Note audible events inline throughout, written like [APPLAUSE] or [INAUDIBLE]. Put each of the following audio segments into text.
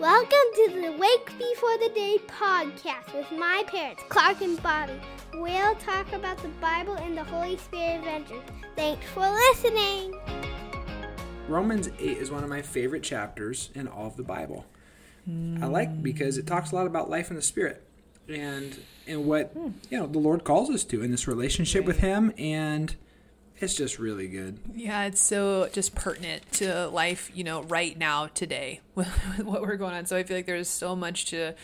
Welcome to the Wake Before the Day podcast with my parents, Klarc and Bobbie. We'll talk about the Bible and the Holy Spirit adventures. Thanks for listening. Romans 8 is one of my favorite chapters in all of the Bible. I like because it talks a lot about life in the spirit and and what hmm. you know the Lord calls us to in this relationship with him and it's just really good. Yeah, it's so just pertinent to life, you know, right now, today, [LAUGHS] with what we're going on. So I feel like there's so much to,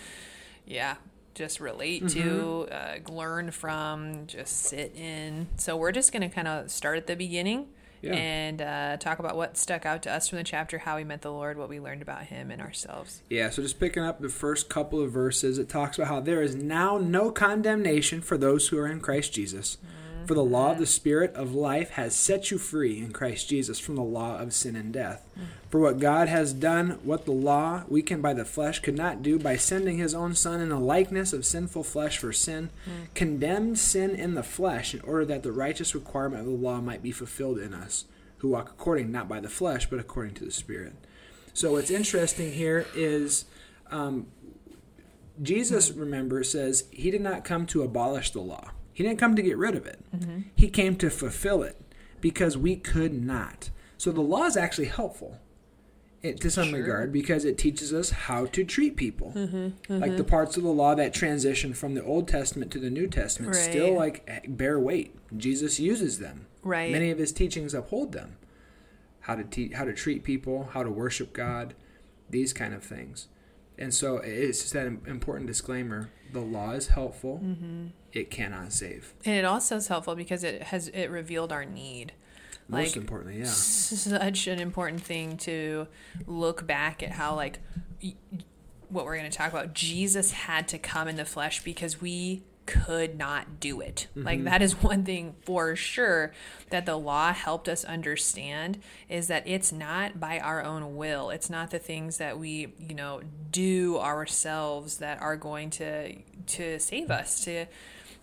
yeah, just relate to, uh, learn from, just sit in. So we're just going to kind of start at the beginning Yeah. and uh, talk about what stuck out to us from the chapter, how we met the Lord, what we learned about Him and ourselves. Yeah, so just picking up the first couple of verses, it talks about how there is now no condemnation for those who are in Christ Jesus. For the law of the Spirit of life has set you free in Christ Jesus from the law of sin and death. For what God has done, what the law, weakened by the flesh, could not do by sending his own Son in the likeness of sinful flesh for sin, condemned sin in the flesh in order that the righteous requirement of the law might be fulfilled in us, who walk according not by the flesh, but according to the Spirit. So what's interesting here is um, Jesus, remember, says he did not come to abolish the law. He didn't come to get rid of it. Mm-hmm. He came to fulfill it because we could not. So the law is actually helpful it, to some Sure. regard because it teaches us how to treat people. Mm-hmm, mm-hmm. Like the parts of the law that transition from the Old Testament to the New Testament still like eh, bear weight. Jesus uses them. Right. Many of his teachings uphold them. How to te- how to treat people, how to worship God, these kind of things. And so it's just that important disclaimer. The law is helpful. Mm-hmm. It cannot save. And it also is helpful because it has it revealed our need. Most Like, importantly, yeah. such an important thing to look back at how like y- what we're going to talk about jesus had to come in the flesh because we could not do it like that is [LAUGHS] one thing for sure that the law helped us understand is that it's not by our own will it's not the things that we you know do ourselves that are going to to save us to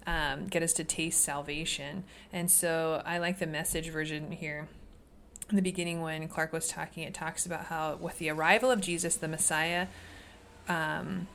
um, get us to taste salvation. And so I like the message version here. In the beginning, when Klarc was talking, it talks about how with the arrival of Jesus, the Messiah, um,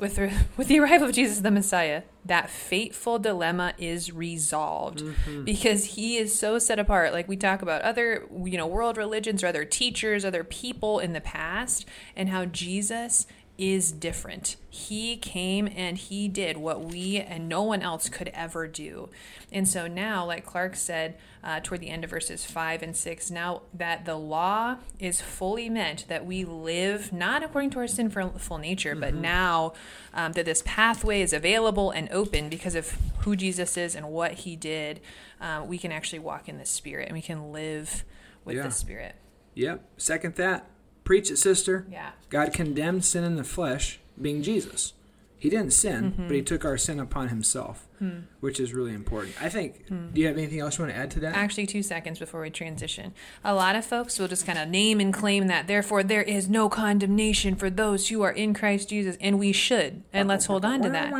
with the, [LAUGHS] with the arrival of Jesus, the Messiah, that fateful dilemma is resolved mm-hmm. because he is so set apart. Like we talk about other, you know, world religions or other teachers, other people in the past, and how Jesus is different. He came and he did what we and no one else could ever do. And so now, like Klarc said uh, toward the end of verses 5 and 6, now that the law is fully meant that we live not according to our sinful nature, but now um, that this pathway is available and open because of who Jesus is and what he did, uh, we can actually walk in the Spirit and we can live with Yeah. the Spirit. Yep. Second that. Preach it, sister. Yeah. God condemned sin in the flesh, being Jesus. He didn't sin, mm-hmm. but he took our sin upon himself, hmm. which is really important. I think. Hmm. Do you have anything else you want to add to that? Actually, two seconds before we transition. A lot of folks will just kind of name and claim that, therefore, there is no condemnation for those who are in Christ Jesus, and we should. And let's hold on to that.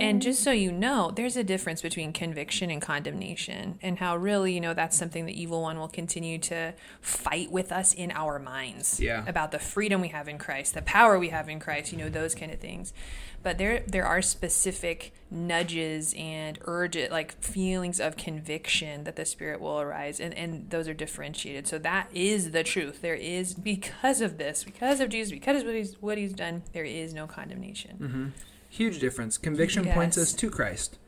And mm-hmm. just so you know, there's a difference between conviction and condemnation, and how really, you know, that's something the evil one will continue to fight with us in our minds Yeah. about the freedom we have in Christ, the power we have in Christ, you know, those kind of things. But there there are specific nudges and urge like feelings of conviction that the spirit will arise and, and those are differentiated. So that is the truth. There is because of this, because of Jesus, because of what he's what he's done, there is no condemnation. Mm-hmm. Huge difference. Conviction points us to Christ.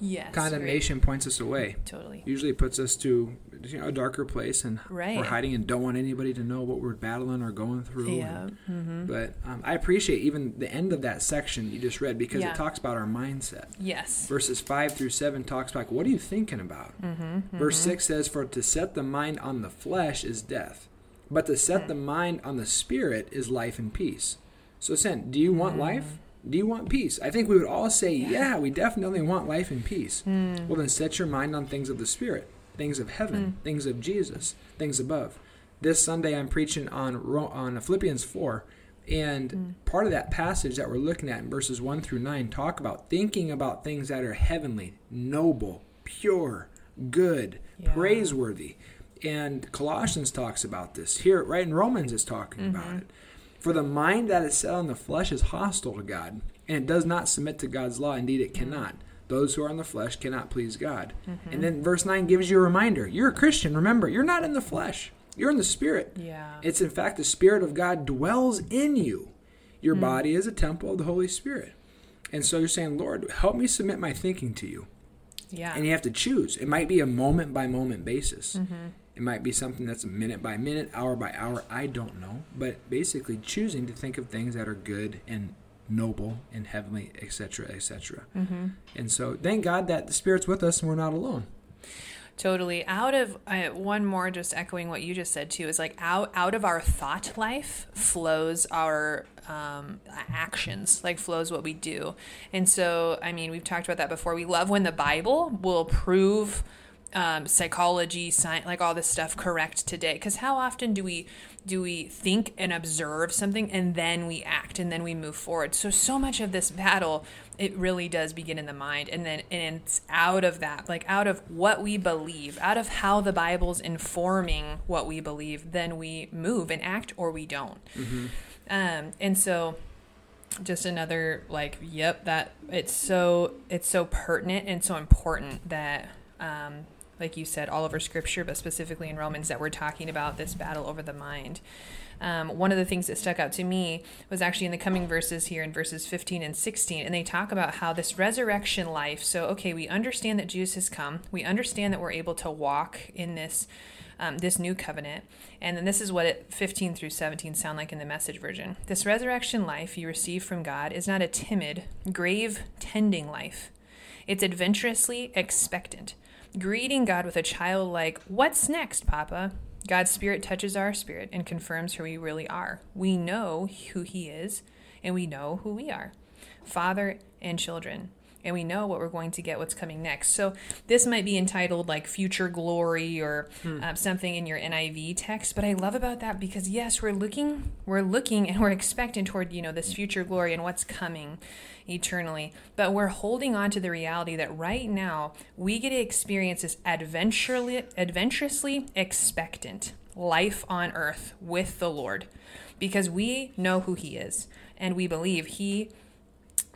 Yes. Condemnation points us away. Totally. Usually puts us to you know, a darker place, and Right. we're hiding and don't want anybody to know what we're battling or going through. Yeah. And- But um, I appreciate even the end of that section you just read because Yeah. it talks about our mindset. Yes. Verses 5 through 7 talks about what are you thinking about? Mm-hmm, Verse 6 says, For to set the mind on the flesh is death, but to set Hmm. the mind on the spirit is life and peace. So, Sen, do you want life? Do you want peace? I think we would all say, yeah, we definitely want life and peace. Hmm. Well, then set your mind on things of the spirit, things of heaven, hmm. things of Jesus, things above. This Sunday, I'm preaching on on Philippians 4. And hmm. part of that passage that we're looking at in verses 1 through 9 talk about thinking about things that are heavenly, noble, pure, good, Yeah. praiseworthy. And Colossians talks about this. Here, right in Romans, is talking about mm-hmm. it. For the mind that is set on the flesh is hostile to God, and it does not submit to God's law. Indeed, it cannot. Those who are in the flesh cannot please God. And mm-hmm. then verse 9 gives you a reminder. You're a Christian. Remember, you're not in the flesh, you're in the spirit. Yeah. It's in fact the Spirit of God dwells in you. Your mm. body is a temple of the Holy Spirit. And so you're saying, Lord, help me submit my thinking to you. yeah. And you have to choose. It might be a moment by moment basis. Mm-hmm. It might be something that's minute by minute, hour by hour. I don't know. But basically, choosing to think of things that are good and noble and heavenly, etc., etc. And so, thank God that the Spirit's with us and we're not alone. Totally. Out of uh, one more, just echoing what you just said too, is like out out of our thought life flows our um, actions, like flows what we do. And so, I mean, we've talked about that before. We love when the Bible will prove um, psychology, science, like all this stuff correct today. Because how often do we do we think and observe something and then we act and then we move forward? So so much of this battle it really does begin in the mind and then and it's out of that like out of what we believe out of how the bible's informing what we believe then we move and act or we don't um, and so just another like yep that it's so it's so pertinent and so important that um, like you said all over scripture but specifically in romans that we're talking about this battle over the mind um, one of the things that stuck out to me was actually in the coming verses here in verses 15 and 16 and they talk about how this resurrection life so okay we understand that jesus has come we understand that we're able to walk in this um, this new covenant. And then this is what it 15 through 17 sound like in the message version. This resurrection life you receive from God is not a timid, grave tending life. It's adventurously expectant, greeting God with a childlike, What's next, Papa? God's Spirit touches our spirit and confirms who we really are. We know who He is, and we know who we are Father and children and we know what we're going to get what's coming next. So this might be entitled like future glory or um, something in your niv text but i love about that because yes we're looking we're looking and we're expecting toward you know this future glory and what's coming eternally. But we're holding on to the reality that right now we get to experience this adventurely adventurously expectant life on earth with the lord because we know who he is and we believe he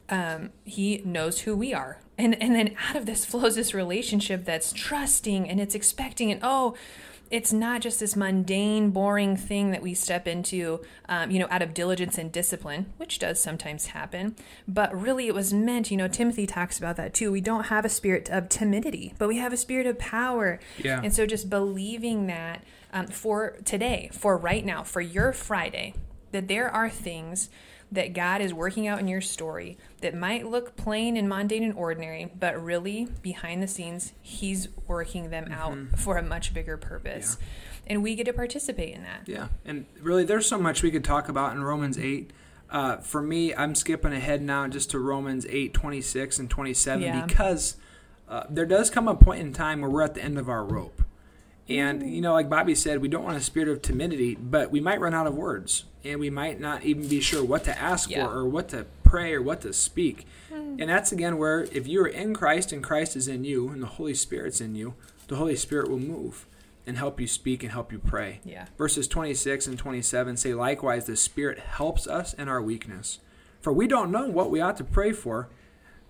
um, he knows who we are. And and then out of this flows this relationship that's trusting and it's expecting and oh, it's not just this mundane, boring thing that we step into, um, you know, out of diligence and discipline, which does sometimes happen. But really, it was meant, you know, Timothy talks about that too. We don't have a spirit of timidity, but we have a spirit of power. Yeah. And so just believing that um, for today, for right now, for your Friday, that there are things that God is working out in your story that might look plain and mundane and ordinary, but really behind the scenes, He's working them out for a much bigger purpose. And we get to participate in that. Yeah, and really, there's so much we could talk about in Romans 8. Uh, for me, I'm skipping ahead now just to Romans 8, 26 and 27 Yeah. because uh, there does come a point in time where we're at the end of our rope. And, you know, like Bobbie said, we don't want a spirit of timidity, but we might run out of words and we might not even be sure what to ask Yeah. for or what to pray or what to speak. Hmm. And that's again where if you are in Christ and Christ is in you and the Holy Spirit's in you, the Holy Spirit will move and help you speak and help you pray. Yeah. Verses 26 and 27 say, Likewise, the Spirit helps us in our weakness. For we don't know what we ought to pray for,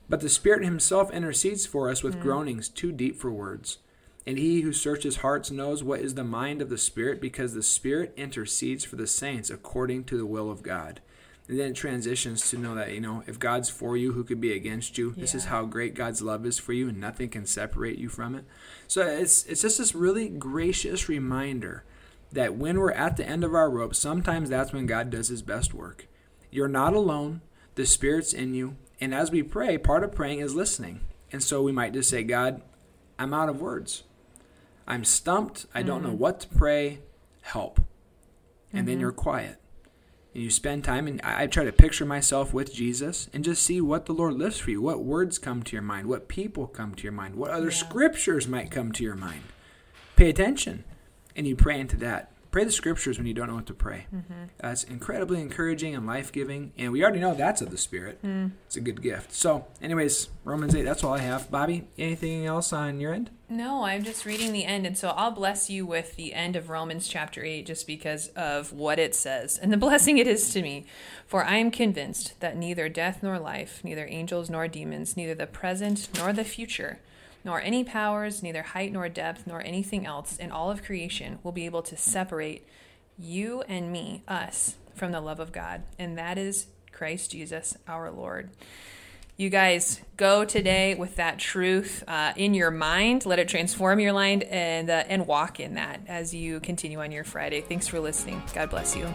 but the Spirit Himself intercedes for us with hmm. groanings too deep for words. And He who searches hearts knows what is the mind of the Spirit, because the Spirit intercedes for the saints according to the will of God. And then it transitions to know that, you know, if God's for you, who could be against you? This is how great God's love is for you, and nothing can separate you from it. So it's it's just this really gracious reminder that when we're at the end of our rope, sometimes that's when God does his best work. You're not alone, the Spirit's in you. And as we pray, part of praying is listening. And so we might just say, God, I'm out of words. I'm stumped. I don't know mm-hmm. what to pray. Help. And then mm-hmm. you're quiet. And you spend time, and I I try to picture myself with Jesus and just see what the Lord lifts for you. What words come to your mind? What people come to your mind? What other Yeah. scriptures might come to your mind? Pay attention. And you pray into that. Pray the scriptures when you don't know what to pray. Mm-hmm. That's incredibly encouraging and life giving. And we already know that's of the Spirit. Mm. It's a good gift. So, anyways, Romans 8, that's all I have. Bobbie, anything else on your end? No, I'm just reading the end, and so I'll bless you with the end of Romans chapter 8 just because of what it says and the [LAUGHS] blessing it is to me. For I am convinced that neither death nor life, neither angels nor demons, neither the present nor the future, nor any powers, neither height nor depth, nor anything else in all of creation will be able to separate you and me, us, from the love of God, and that is Christ Jesus our Lord. You guys go today with that truth uh, in your mind. Let it transform your mind and uh, and walk in that as you continue on your Friday. Thanks for listening. God bless you.